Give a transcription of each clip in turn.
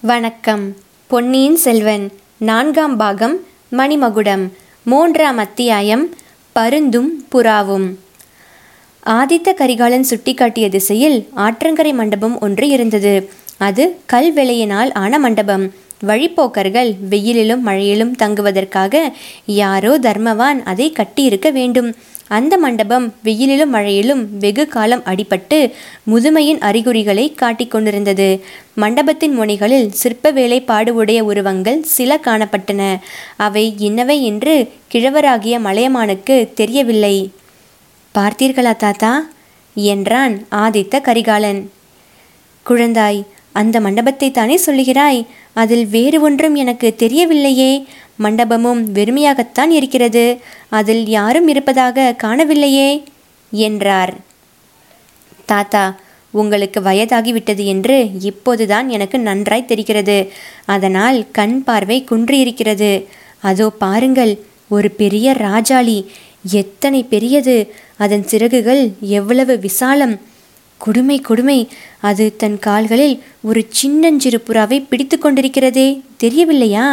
வணக்கம். பொன்னியின் செல்வன் நான்காம் பாகம் மணிமகுடம் மூன்றாம் அத்தியாயம் பருந்தும் புறாவும். ஆதித்த கரிகாலன் சுட்டிக்காட்டிய திசையில் ஆற்றங்கரை மண்டபம் ஒன்று இருந்தது. அது கல் விளையினால் ஆன மண்டபம். வழிப்போக்கர்கள் வெயிலிலும் மழையிலும் தங்குவதற்காக யாரோ தர்மவான் அதை கட்டியிருக்க வேண்டும். அந்த மண்டபம் வெயிலிலும் மழையிலும் வெகு காலம் அடிபட்டு முதுமையின் அறிகுறிகளை காட்டிக் கொண்டிருந்தது. மண்டபத்தின் முனைகளில் சிற்ப வேலைப்பாடு உடைய உருவங்கள் சில காணப்பட்டன. அவை இன்னவை என்று கிழவராகிய மலையமானுக்கு தெரியவில்லை. பார்த்தீர்களா தாத்தா? என்றான் ஆதித்த கரிகாலன். குழந்தாய் அந்த மண்டபத்தை தானே சொல்லுகிறாய்? அதில் வேறு ஒன்றும் எனக்கு தெரியவில்லையே. மண்டபமும் வெறுமையாகத்தான் இருக்கிறது. அதில் யாரும் இருப்பதாக காணவில்லையே என்றார். தாத்தா உங்களுக்கு வயதாகிவிட்டது என்று இப்போதுதான் எனக்கு நன்றாய் தெரிகிறது. அதனால் கண் பார்வை குன்றியிருக்கிறது. அதோ பாருங்கள் ஒரு பெரிய ராஜாளி. எத்தனை பெரியது. அதன் சிறகுகள் எவ்வளவு விசாலம். கொடுமை கொடுமை. அது தன் கால்களில் ஒரு சின்னஞ்சிறு புறாவை பிடித்து கொண்டிருக்கிறதே. தெரியவில்லையா?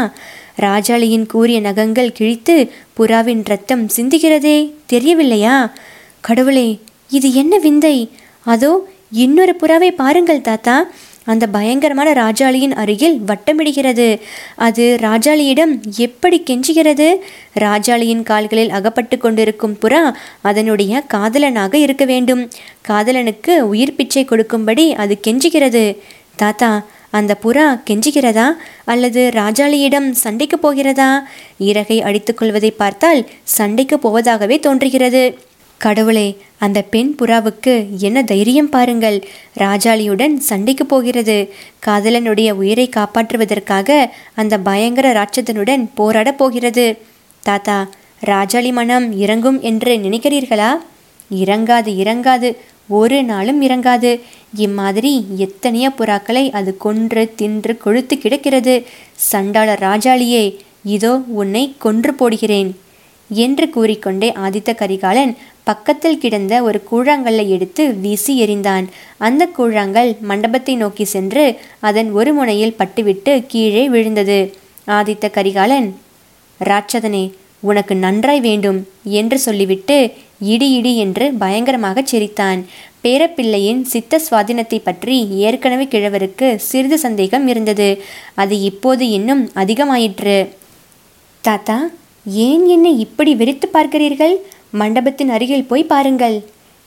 ராஜாளியின் கூறிய நகங்கள் கிழித்து புறாவின் ரத்தம் சிந்துகிறதே. தெரியவில்லையா? கடவுளே இது என்ன விந்தை? அதோ இன்னொரு புறாவை பாருங்கள் தாத்தா. அந்த பயங்கரமான ராஜாளியின் அருகில் வட்டமிடுகிறது. அது ராஜாளியிடம் எப்படி கெஞ்சுகிறது? ராஜாளியின் கால்களில் அகப்பட்டு கொண்டிருக்கும் புறா அதனுடைய காதலனாக இருக்க வேண்டும். காதலனுக்கு உயிர் பிச்சை கொடுக்கும்படி அது கெஞ்சுகிறது. தாத்தா அந்த புறா கெஞ்சுகிறதா? அல்லது ராஜாளியிடம் சண்டைக்கு போகிறதா? இறகை அடித்துக்கொள்வதை பார்த்தால் சண்டைக்கு போவதாகவே தோன்றுகிறது. கடவுளே அந்த பெண் புறாவுக்கு என்ன தைரியம் பாருங்கள். ராஜாளியுடன் சண்டைக்கு போகிறது. காதலனுடைய உயிரை காப்பாற்றுவதற்காக அந்த பயங்கர ராட்சதனுடன் போராடப் போகிறது. தாத்தா ராஜாளி மனம் இறங்கும் என்று நினைக்கிறீர்களா? இறங்காது இறங்காது. ஒரு நாளும் இறங்காது. இம்மாதிரி எத்தனையோ புறாக்களை அது கொன்று தின்று கொழுத்து கிடக்கிறது. சண்டாள ராஜாளியே இதோ உன்னை கொன்று போடுகிறேன் என்று கூறிக்கொண்டே ஆதித்த கரிகாலன் பக்கத்தில் கிடந்த ஒரு கூழாங்கல்லை எடுத்து வீசி எறிந்தான். அந்த கூழாங்கல் மண்டபத்தை நோக்கி சென்று அதன் ஒரு முனையில் பட்டுவிட்டு கீழே விழுந்தது. ஆதித்த கரிகாலன் ராட்சதனே உனக்கு நன்றாய் வேண்டும் என்று சொல்லிவிட்டு இடி இடி என்று பயங்கரமாகச் சிரித்தான். பேரப்பிள்ளையின் சித்த சுவாதினத்தை பற்றி ஏற்கனவே கிழவருக்கு சிறிது சந்தேகம் இருந்தது. அது இப்போது இன்னும் அதிகமாயிற்று. தாத்தா ஏன் என்னை இப்படி வெறித்து பார்க்கிறீர்கள்? மண்டபத்தின் அருகில் போய் பாருங்கள்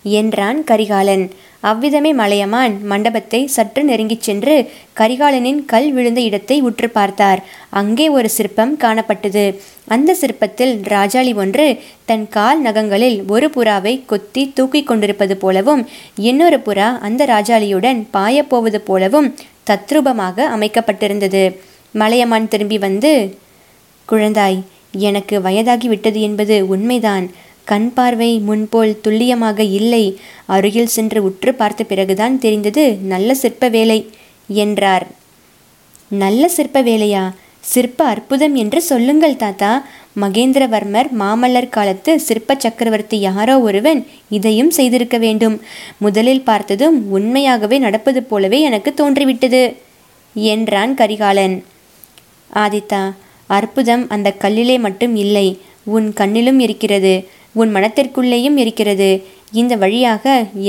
என்றான் கரிகாலன். அவ்விதமே மலையமான் மண்டபத்தை சற்று நெருங்கிச் சென்று கரிகாலனின் கல் விழுந்த இடத்தை உற்று பார்த்தார். அங்கே ஒரு சிற்பம் காணப்பட்டது. அந்த சிற்பத்தில் ராஜாளி ஒன்று தன் கால் நகங்களில் ஒரு புறாவை கொத்தி தூக்கி கொண்டிருப்பது போலவும் இன்னொரு புறா அந்த ராஜாளியுடன் பாயப்போவது போலவும் தத்ரூபமாக அமைக்கப்பட்டிருந்தது. மலையமான் திரும்பி வந்து குழந்தாய் எனக்கு வயதாகி விட்டது என்பது உண்மைதான். கண் பார்வை முன்போல் துல்லியமாக இல்லை. அருகில் சென்று உற்று பார்த்த பிறகுதான் தெரிந்தது நல்ல சிற்ப வேலை என்றார். நல்ல சிற்ப வேலையா? சிற்ப அற்புதம் என்று சொல்லுங்கள் தாத்தா. மகேந்திரவர்மர் மாமல்லர் காலத்து சிற்ப சக்கரவர்த்தி யாரோ ஒருவன் இதையும் செய்திருக்க வேண்டும். முதலில் பார்த்ததும் உண்மையாகவே நடப்பது போலவே எனக்கு தோன்றிவிட்டது என்றான் கரிகாலன். ஆதித்தா அற்புதம் அந்த கல்லிலே மட்டும் இல்லை உன் கண்ணிலும் இருக்கிறது. உன் மனத்திற்குள்ளேயும் இருக்கிறது. இந்த வழியாக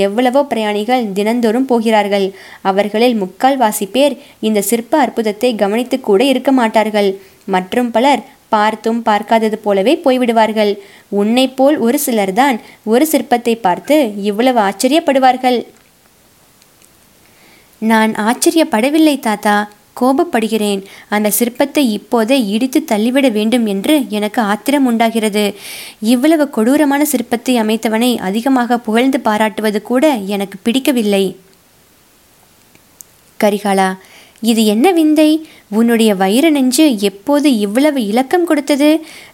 எவ்வளவோ பிரயாணிகள் தினந்தோறும் போகிறார்கள். அவர்களில் முக்கால்வாசி பேர் இந்த சிற்ப அற்புதத்தை கவனித்து கூட இருக்க மாட்டார்கள். மற்றும் பலர் பார்த்தும் பார்க்காதது போலவே போய்விடுவார்கள். உன்னை போல் ஒரு சிலர்தான் ஒரு சிற்பத்தை பார்த்து இவ்வளவு ஆச்சரியப்படுவார்கள். நான் ஆச்சரியப்படவில்லை தாத்தா. கோபப்படுகிறேன். அந்த சிற்பத்தை இப்போதே இடித்து தள்ளிவிட வேண்டும் என்று எனக்கு ஆத்திரம் உண்டாகிறது. இவ்வளவு கொடூரமான சிற்பத்தை அமைத்தவனை அதிகமாக புகழ்ந்து பாராட்டுவது கூட எனக்கு பிடிக்கவில்லை. கரிகாலா இது என்ன விந்தை? உன்னுடைய வயிறு நெஞ்சு எப்போது இவ்வளவு இலக்கம் கொடுத்தது?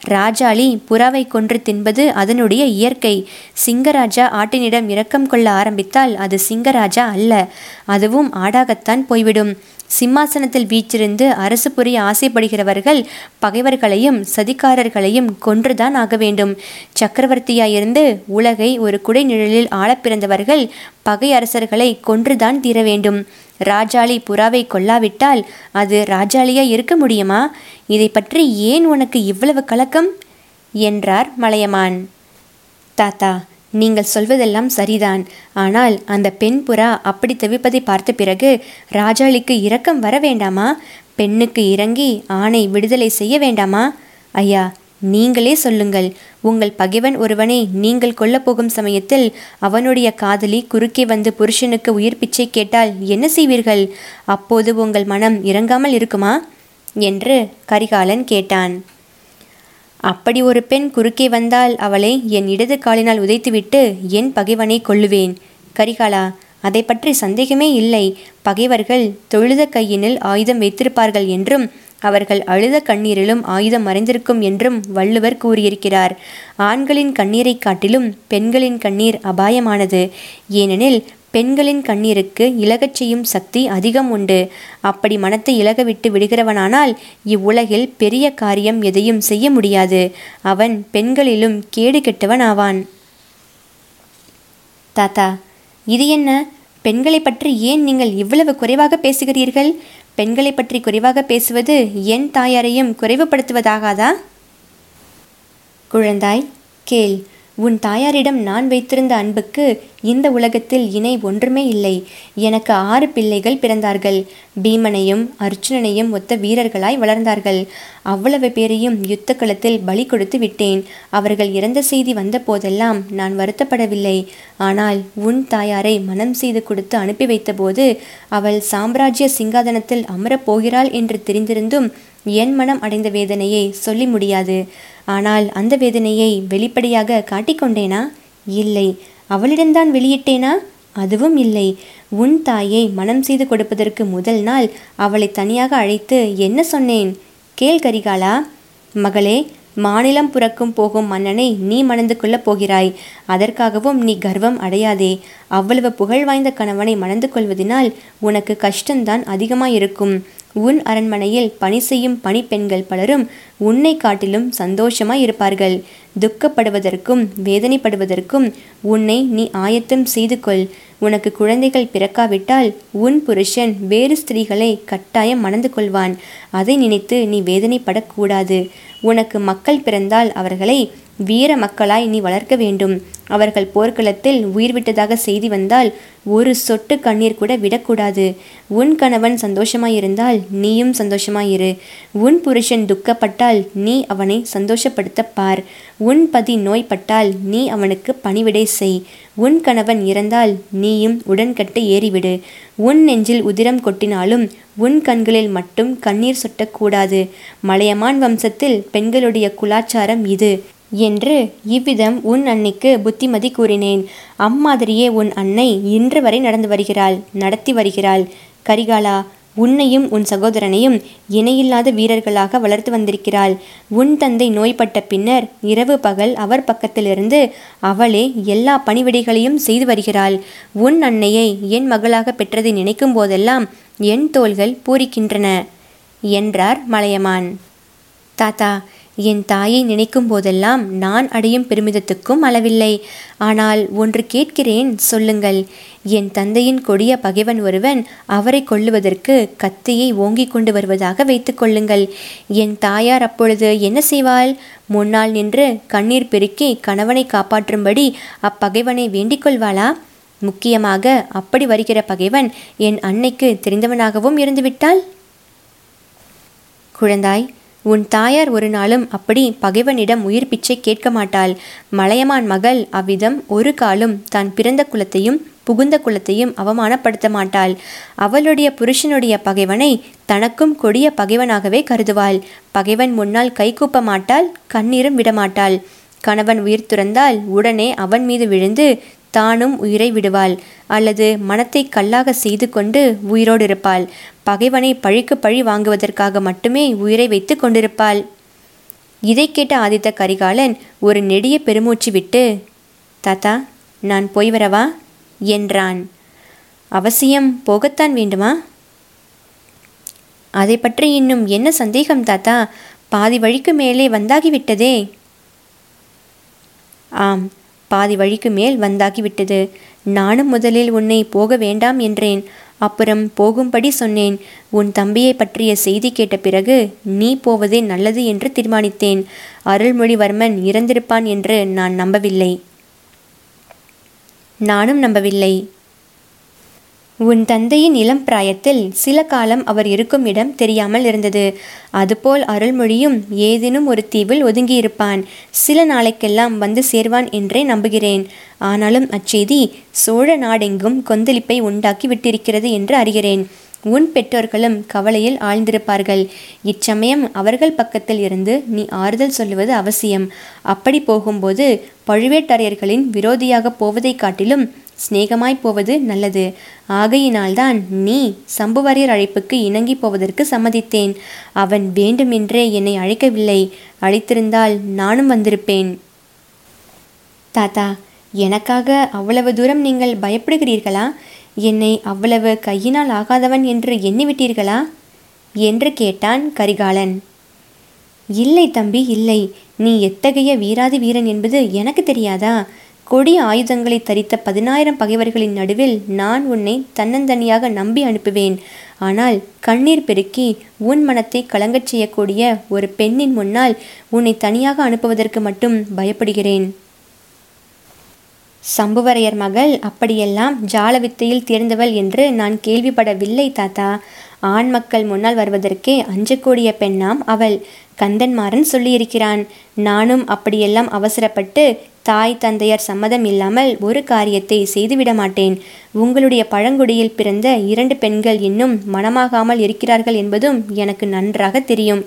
ராஜாளி புறாவை கொன்று தின்பது அதனுடைய இயற்கை. சிங்கராஜா ஆட்டினிடம் இரக்கம் கொள்ள ஆரம்பித்தால் அது சிங்கராஜா அல்ல அதுவும் ஆடாகத்தான் போய்விடும். சிம்மாசனத்தில் வீற்றிருந்து அரசு புரிய ஆசைப்படுகிறவர்கள் பகைவர்களையும் சதிகாரர்களையும் கொன்றுதான் ஆக வேண்டும். சக்கரவர்த்தியாயிருந்து உலகை ஒரு குடைநிழலில் ஆளப் பிறந்தவர்கள் பகை அரசர்களை கொன்றுதான் தீர வேண்டும். ராஜாளி புறாவை கொல்லாவிட்டால் அது ராஜாளியா இருக்க முடியுமா? இதை பற்றி ஏன் உனக்கு இவ்வளவு கலக்கம்? என்றார் மலையமான். தாத்தா நீங்கள் சொல்வதெல்லாம் சரிதான். ஆனால் அந்த பெண் புறா அப்படி தவிப்பதை பார்த்த பிறகு ராஜாளிக்கு இரக்கம் வர வேண்டாமா? பெண்ணுக்கு இறங்கி ஆணை விடுதலை செய்ய வேண்டாமா? ஐயா நீங்களே சொல்லுங்கள். உங்கள் பகைவன் ஒருவனை நீங்கள் கொல்லப்போகும் சமயத்தில் அவனுடைய காதலி குறுக்கே வந்து புருஷனுக்கு உயிர் பிச்சை கேட்டால் என்ன செய்வீர்கள்? அப்போது உங்கள் மனம் இறங்காமல் இருக்குமா? என்று கரிகாலன் கேட்டான். அப்படி ஒரு பெண் குறுக்கே வந்தால் அவளை என் இடது காலினால் உதைத்துவிட்டு என் பகைவனை கொள்ளுவேன் கரிகாலா அதை பற்றி சந்தேகமே இல்லை. பகைவர்கள் தொழுத கையினில் ஆயுதம் வைத்திருப்பார்கள் என்றும் அவர்கள் அழுத கண்ணீரிலும் ஆயுதம் மறைந்திருக்கும் என்றும் வள்ளுவர் கூறியிருக்கிறார். ஆண்களின் கண்ணீரை காட்டிலும் பெண்களின் கண்ணீர் அபாயமானது. ஏனெனில் பெண்களின் கண்ணீருக்கு இலகச் செய்யும் சக்தி அதிகம் உண்டு. அப்படி மனத்தை இலக விட்டு விடுகிறவனானால் இவ்வுலகில் பெரிய காரியம் எதையும் செய்ய முடியாது. அவன் பெண்களிலும் கேடு கெட்டவன் ஆவான். தாத்தா இது என்ன? பெண்களை பற்றி ஏன் நீங்கள் இவ்வளவு குறைவாக பேசுகிறீர்கள்? பெண்களை பற்றி குறைவாக பேசுவது என் தாயாரையும் குறைவுபடுத்துவதாகாதா? குழந்தாய் கேள். உன் தாயாரிடம் நான் வைத்திருந்த அன்புக்கு இந்த உலகத்தில் இணை ஒன்றுமே இல்லை. எனக்கு ஆறு பிள்ளைகள் பிறந்தார்கள். பீமனையும் அர்ஜுனனையும் ஒத்த வீரர்களாய் வளர்ந்தார்கள். அவ்வளவு பேரையும் யுத்த களத்தில் பலி கொடுத்து விட்டேன். அவர்கள் இறந்த செய்தி வந்த போதெல்லாம் நான் வருத்தப்படவில்லை. ஆனால் உன் தாயாரை மனம் செய்து கொடுத்து அனுப்பி வைத்தபோது அவள் சாம்ராஜ்ய சிங்காதனத்தில் அமரப் போகிறாள் என்று தெரிந்திருந்தும் என் மனம் அடைந்த வேதனையை சொல்லி முடியாது. ஆனால் அந்த வேதனையை வெளிப்படையாக காட்டிக்கொண்டேனா? இல்லை. அவளிடம்தான் வெளியிட்டேனா? அதுவும் இல்லை. உன் தாயை மனம் செய்து கொடுப்பதற்கு முதல் நாள் அவளை தனியாக அழைத்து என்ன சொன்னேன்? கேள் கரிகாலா. மகளே மாநிலம் புறக்கும் போகும் மன்னனை நீ மணந்து கொள்ளப் போகிறாய். அதற்காகவும் நீ கர்வம் அடையாதே. அவ்வளவு புகழ் வாய்ந்த கணவனை மணந்து கொள்வதனால் உனக்கு கஷ்டம்தான் அதிகமாயிருக்கும். உன் அரண்மனையில் பணி செய்யும் பணிப்பெண்கள் பலரும் உன்னை காட்டிலும் சந்தோஷமாய் இருப்பார்கள் துக்கப்படுவதற்கும் வேதனைப்படுவதற்கும் உன்னை நீ ஆயத்தம் செய்து கொள் உனக்கு குழந்தைகள் பிறக்காவிட்டால் உன் புருஷன் வேறு ஸ்திரீகளை கட்டாயம் மணந்து கொள்வான் அதை நினைத்து நீ வேதனைப்படக்கூடாது. உனக்கு மக்கள் பிறந்தால் அவர்களை வீர மக்களாய் நீ வளர்க்க வேண்டும். அவர்கள் போர்க்களத்தில் உயிர் விட்டதாக செய்தி வந்தால் ஒரு சொட்டு கண்ணீர் கூட விடக்கூடாது. உன் கணவன் சந்தோஷமாயிருந்தால் நீயும் சந்தோஷமாயிரு. உன் புருஷன் துக்கப்பட்டால் நீ அவனை சந்தோஷப்படுத்த பார். உன் பதி நோய்பட்டால் நீ அவனுக்கு பணிவிடை செய். உன் கணவன் இறந்தால் நீயும் உடன்கட்டு ஏறிவிடு. உன் நெஞ்சில் உதிரம் கொட்டினாலும் உன் கண்களில் மட்டும் கண்ணீர் சொட்டக்கூடாது. மலையமான் வம்சத்தில் பெண்களுடைய குலாச்சாரம் இது. என்று இவ்விதம் உன் அன்னைக்கு புத்திமதி கூறினேன். அம்மாதிரியே உன் அன்னை இன்று வரை நடந்து வருகிறாள் நடத்தி வருகிறாள். கரிகாலா உன்னையும் உன் சகோதரனையும் இணையில்லாத வீரர்களாக வளர்த்து வந்திருக்கிறாள். உன் தந்தை நோய்பட்ட பின்னர் இரவு பகல் அவர் பக்கத்திலிருந்து அவளே எல்லா பணிவிடைகளையும் செய்து வருகிறாள். உன் அன்னையை என் மகளாக பெற்றதை நினைக்கும் போதெல்லாம் என் தோள்கள் பூரிக்கின்றன என்றார் மலையமான். தாத்தா என் தாயை நினைக்கும் போதெல்லாம் நான் அடையும் பெருமிதத்துக்கும் அளவில்லை. ஆனால் ஒன்று கேட்கிறேன் சொல்லுங்கள். என் தந்தையின் கொடிய பகைவன் ஒருவன் அவரை கொள்ளுவதற்கு கத்தியை ஓங்கிக் கொண்டு வருவதாக வைத்துக் கொள்ளுங்கள். என் தாயார் அப்பொழுது என்ன செய்வாள்? முன்னால் நின்று கண்ணீர் பெருக்கி கணவனை காப்பாற்றும்படி அப்பகைவனை வேண்டிக் கொள்வாளா? முக்கியமாக அப்படி வருகிற பகைவன் என் அன்னைக்கு தெரிந்தவனாகவும் இருந்துவிட்டால் குழந்தாய் உன் தாயார் ஒரு நாளும் அப்படி பகைவனிடம் உயிர் பிச்சை கேட்க மாட்டாள். மலையமான் மகள் அவ்விதம் ஒரு காலும் தான் பிறந்த குலத்தையும் புகுந்த குலத்தையும் அவமானப்படுத்த மாட்டாள். அவளுடைய புருஷனுடைய பகைவனை தனக்கும் கொடிய பகைவனாகவே கருதுவாள். பகைவன் முன்னால் கைகூப்ப மாட்டாள் கண்ணீரும் விடமாட்டாள். கணவன் உயிர் துறந்தால் உடனே அவன் மீது விழுந்து தானும் உயிரை விடுவாள் அல்லது மனத்தை கல்லாக செய்து கொண்டு உயிரோடு இருப்பாள் பகைவனை பழிக்கு பழி வாங்குவதற்காக மட்டுமே உயிரை வைத்து கொண்டிருப்பாள். இதை கேட்ட ஆதித்த கரிகாலன் ஒரு நெடிய பெருமூச்சு விட்டு தாத்தா நான் போய் வரவா? என்றான். அவசியம் போகத்தான் வேண்டுமா? அதை பற்றி இன்னும் என்ன சந்தேகம் தாத்தா? பாதி வழிக்கு மேலே வந்தாகிவிட்டதே. ஆம் பாதி வழிக்கு மேல் வந்தாகிவிட்டது. நானும் முதலில் உன்னை போக வேண்டாம் என்றேன். அப்புறம் போகும்படி சொன்னேன். உன் தம்பியை பற்றிய செய்தி கேட்ட பிறகு நீ போவதே நல்லது என்று தீர்மானித்தேன். அருள்மொழிவர்மன் இறந்திருப்பான் என்று நான் நம்பவில்லை. நானும் நம்பவில்லை. உன் தந்தையின் இளம் பிராயத்தில் சில காலம் அவர் இருக்கும் இடம் தெரியாமல் இருந்தது. அதுபோல் அருள்மொழியும் ஏதேனும் ஒரு தீவில் ஒதுங்கியிருப்பான். சில நாளைக்கெல்லாம் வந்து சேர்வான் என்றே நம்புகிறேன். ஆனாலும் அச்செய்தி சோழ நாடெங்கும் கொந்தளிப்பை உண்டாக்கி விட்டிருக்கிறது என்று அறிகிறேன். உன் பெற்றோர்களும் கவலையில் ஆழ்ந்திருப்பார்கள். இச்சமயம் அவர்கள் பக்கத்தில் இருந்து நீ ஆறுதல் சொல்லுவது அவசியம். அப்படி போகும்போது பழுவேட்டரையர்களின் விரோதியாக போவதைக் காட்டிலும் சிநேகமாய் போவது நல்லது. ஆகையினால்தான் நீ சம்புவரையர் அழைப்புக்கு இணங்கி போவதற்கு சம்மதித்தேன். அவன் வேண்டுமென்றே என்னை அழைக்கவில்லை. அழைத்திருந்தால் நானும் வந்திருப்பேன். தாத்தா எனக்காக அவ்வளவு தூரம் நீங்கள் பயப்படுகிறீர்களா? என்னை அவ்வளவு கையினால் ஆகாதவன் என்று எண்ணிவிட்டீர்களா? என்று கேட்டான் கரிகாலன். இல்லை தம்பி இல்லை. நீ எத்தகைய வீராதி வீரன் என்பது எனக்கு தெரியாதா? கொடிய ஆயுதங்களை தரித்த பதினாயிரம் பகைவர்களின் நடுவில் நான் உன்னை தன்னந்தனியாக நம்பி அனுப்புவேன். ஆனால் கண்ணீர் பெருக்கி உன் மனத்தை கலங்கச் செய்யக்கூடிய ஒரு பெண்ணின் முன்னால் உன்னை தனியாக அனுப்புவதற்கு மட்டும் பயப்படுகிறேன். சம்புவரையர் மகள் அப்படியெல்லாம் ஜால வித்தையில் தேர்ந்தவள் என்று நான் கேள்விப்படவில்லை தாத்தா. ஆண் மக்கள் முன்னால் வருவதற்கே அஞ்சக்கூடிய பெண்ணாம் அவள். கந்தன்மாறன் சொல்லியிருக்கிறான் நானும் அப்படியெல்லாம் அவசரப்பட்டு தாய் தந்தையர் சம்மதம் இல்லாமல் ஒரு காரியத்தை செய்துவிட மாட்டேன். உங்களுடைய பழங்குடியில் பிறந்த இரண்டு பெண்கள் இன்னும் மனமாகாமல் இருக்கிறார்கள் என்பதும் எனக்கு நன்றாக தெரியும்.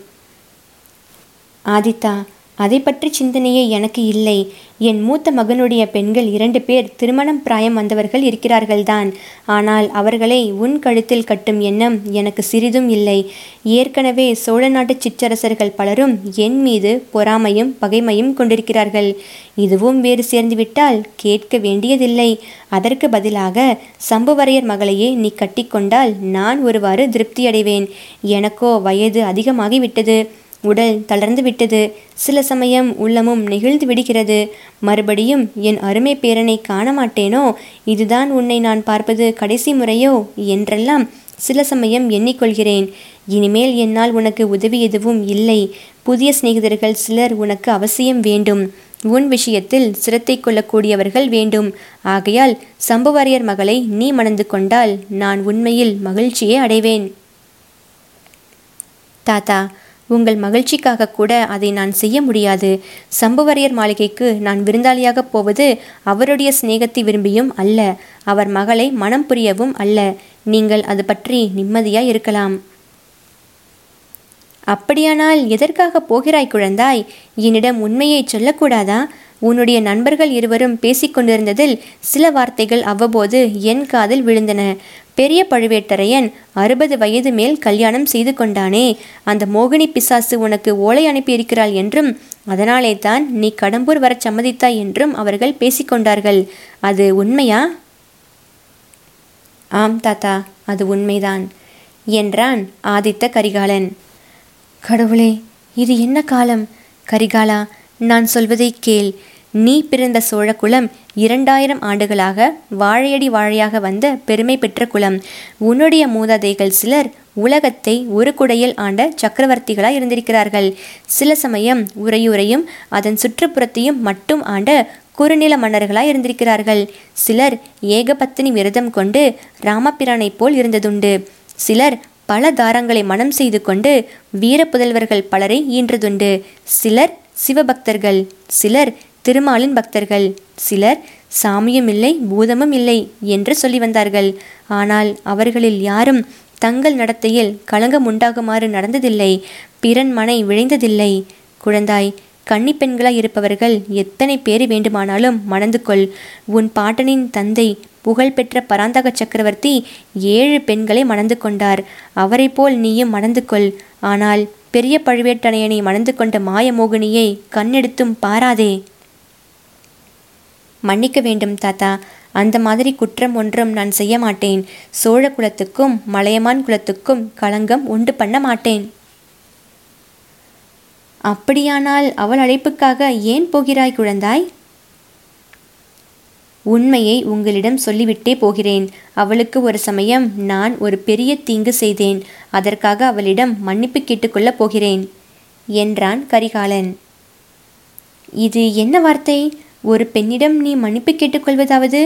ஆதித்தா அதை பற்றி சிந்தனையே எனக்கு இல்லை. என் மூத்த மகனுடைய பெண்கள் இரண்டு பேர் திருமணம் பிராயம் வந்தவர்கள் இருக்கிறார்கள்தான். ஆனால் அவர்களை உன் கழுத்தில் கட்டும் எண்ணம் எனக்கு சிறிதும் இல்லை. ஏற்கனவே சோழ நாட்டு சிற்றரசர்கள் பலரும் என் மீது பொறாமையும் பகைமையும் கொண்டிருக்கிறார்கள். இதுவும் வேறு சேர்ந்துவிட்டால் கேட்க வேண்டியதில்லை. அதற்கு பதிலாக சம்புவரையர் மகளையே நீ கட்டிக்கொண்டால் நான் ஒருவாறு திருப்தியடைவேன். எனக்கோ வயது அதிகமாகிவிட்டது. உடல் தளர்ந்து விட்டது. சில சமயம் உள்ளமும் நெகிழ்ந்து விடுகிறது. மறுபடியும் என் அருமை பேரனை காண மாட்டேனோ இதுதான் உன்னை நான் பார்ப்பது கடைசி முறையோ? என்றெல்லாம் சில சமயம் எண்ணிக்கொள்கிறேன். இனிமேல் என்னால் உனக்கு உதவி எதுவும் இல்லை. புதிய சிநேகிதர்கள் சிலர் உனக்கு அவசியம் வேண்டும். உன் விஷயத்தில் சிரத்தை கொள்ளக்கூடியவர்கள் வேண்டும். ஆகையால் சம்புவாரியர் மகளை நீ மணந்து கொண்டால் நான் உண்மையில் மகிழ்ச்சியே அடைவேன். தாத்தா உங்கள் மகிழ்ச்சிக்காக கூட அதை நான் செய்ய முடியாது. சம்புவரையர் மாளிகைக்கு நான் விருந்தாளியாக போவது அவருடைய சிநேகத்தை விரும்பியும் அல்ல. அவர் மகளை மனம் புரியவும் அல்ல. நீங்கள் அது பற்றி நிம்மதியாய் இருக்கலாம். அப்படியானால் எதற்காக போகிறாய் குழந்தாய்? என்னிடம் உண்மையை சொல்லக்கூடாதா? உன்னுடைய நண்பர்கள் இருவரும் பேசிக்கொண்டிருந்ததில் சில வார்த்தைகள் அவ்வப்போது என் காதில் விழுந்தன. பெரிய பழுவேட்டரையன் அறுபது வயது மேல் கல்யாணம் செய்து கொண்டானே. அந்த மோகினி பிசாசு உனக்கு ஓலை அனுப்பியிருக்கிறாள் என்றும் அதனாலே தான் நீ கடம்பூர் வரச் சம்மதித்தாய் என்றும் அவர்கள் பேசிக்கொண்டார்கள். அது உண்மையா? ஆம் தாத்தா அது உண்மைதான் என்றான் ஆதித்த கரிகாலன். கடவுளே இது என்ன காலம்? கரிகாலா நான் சொல்வதை கேள். நீ பிறந்த சோழகுலம் இரண்டாயிரம் ஆண்டுகளாக வாழையடி வாழையாக வந்த பெருமை பெற்ற குலம். உன்னுடைய மூதாதைகள் சிலர் உலகத்தை ஒரு குடையில் ஆண்ட சக்கரவர்த்திகளாய் இருந்திருக்கிறார்கள். சில சமயம் உரையுறையும் அதன் சுற்றுப்புறத்தையும் மட்டும் ஆண்ட குறுநில மன்னர்களாய் இருந்திருக்கிறார்கள். சிலர் ஏகபத்தினி விரதம் கொண்டு ராமபிரானைப் போல் இருந்ததுண்டு. சிலர் பல தாரங்களை மனம் செய்து கொண்டு வீர புதல்வர்கள் பலரை ஈன்றதுண்டு. சிலர் சிவபக்தர்கள். சிலர் திருமாலின் பக்தர்கள். சிலர் சாமியும் இல்லை பூதமும் இல்லை என்று சொல்லி வந்தார்கள். ஆனால் அவர்களில் யாரும் தங்கள் நடத்தையில் களங்கம் உண்டாகுமாறு நடந்ததில்லை. பிறன் மனை விழைந்ததில்லை. குழந்தாய் கன்னி பெண்களாய் இருப்பவர்கள் எத்தனை பேர் வேண்டுமானாலும் மணந்து கொள். உன் பாட்டனின் தந்தை புகழ்பெற்ற பராந்தக சக்கரவர்த்தி ஏழு பெண்களை மணந்து கொண்டார். அவரை போல் நீயும் மணந்து கொள். ஆனால் பெரிய பழுவேட்டரையனை மணந்து கொண்ட மாயமோகினியை கண்ணெடுத்தும் பாராதே. மன்னிக்க வேண்டும் தாத்தா. அந்த மாதிரி குற்றம் ஒன்றும் நான் செய்ய மாட்டேன். சோழ குலத்துக்கும் மலையமான் குலத்துக்கும் களங்கம் உண்டு பண்ண மாட்டேன். அப்படியானால் அவள் அழைப்புக்காக ஏன் போகிறாய் குழந்தாய்? உண்மையை உங்களிடம் சொல்லிவிட்டே போகிறேன். அவளுக்கு ஒரு சமயம் நான் ஒரு பெரிய தீங்கு செய்தேன். அதற்காக அவளிடம் மன்னிப்பு கேட்டுக்கொள்ளப் போகிறேன் என்றான் கரிகாலன். இது என்ன வார்த்தை? ஒரு பெண்ணிடம் நீ மன்னிப்பு கேட்டுக்கொள்வதாவது?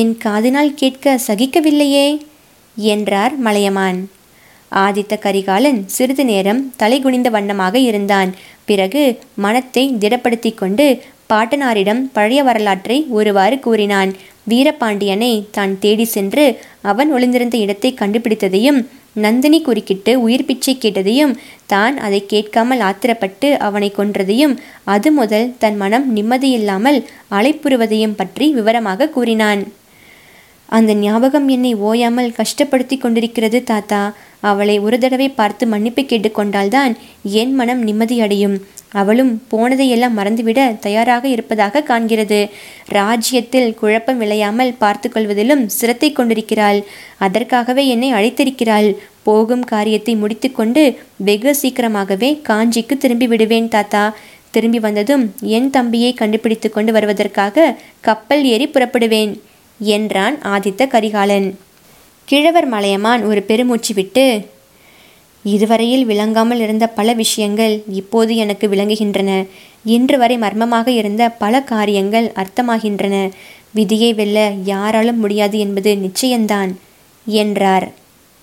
என் காதினால் கேட்க சகிக்கவில்லையே என்றார் மலையமான். ஆதித்த கரிகாலன் சிறிது நேரம் தலைகுனிந்த வண்ணமாக இருந்தான். பிறகு மனத்தை திடப்படுத்தி கொண்டு பாட்டனாரிடம் பழைய வரலாற்றை ஒருவாறு கூறினான். வீரபாண்டியனை தான் தேடி சென்று அவன் ஒளிந்திருந்த இடத்தை கண்டுபிடித்ததையும் நந்தினி குறுக்கிட்டு உயிர் பிச்சை கேட்டதையும் தான் அதை கேட்காமல் ஆத்திரப்பட்டு அவனை கொன்றதையும் அது முதல் தன் மனம் நிம்மதியில்லாமல் அலைப்புறுவதையும் பற்றி விவரமாக கூறினான். அந்த ஞாபகம் என்னை ஓயாமல் கஷ்டப்படுத்தி கொண்டிருக்கிறது தாத்தா. அவளை ஒரு தடவை பார்த்து மன்னிப்பு கேட்டுக்கொண்டால்தான் என் மனம் நிம்மதியடையும் அவளும் போனதையெல்லாம் மறந்துவிட தயாராக இருப்பதாக காண்கிறது. ராஜ்யத்தில் குழப்பம் விளையாமல் பார்த்து கொள்வதிலும் சிரத்தை கொண்டிருக்கிறாள். அதற்காகவே என்னை அழைத்திருக்கிறாள். போகும் காரியத்தை முடித்துக்கொண்டு வெகு சீக்கிரமாகவே காஞ்சிக்கு திரும்பி விடுவேன் தாத்தா. திரும்பி வந்ததும் என் தம்பியை கண்டுபிடித்து கொண்டு வருவதற்காக கப்பல் ஏறி புறப்படுவேன். என்றான் ஆதித்த கரிகாலன். கிழவர் மலையமான் ஒரு பெருமூச்சு விட்டு இதுவரையில் விளங்காமல் இருந்த பல விஷயங்கள் இப்போது எனக்கு விளங்குகின்றன. இன்று வரை மர்மமாக இருந்த பல காரியங்கள் அர்த்தமாகின்றன. விதியை வெல்ல யாராலும் முடியாது என்பது நிச்சயம்தான் என்றார்.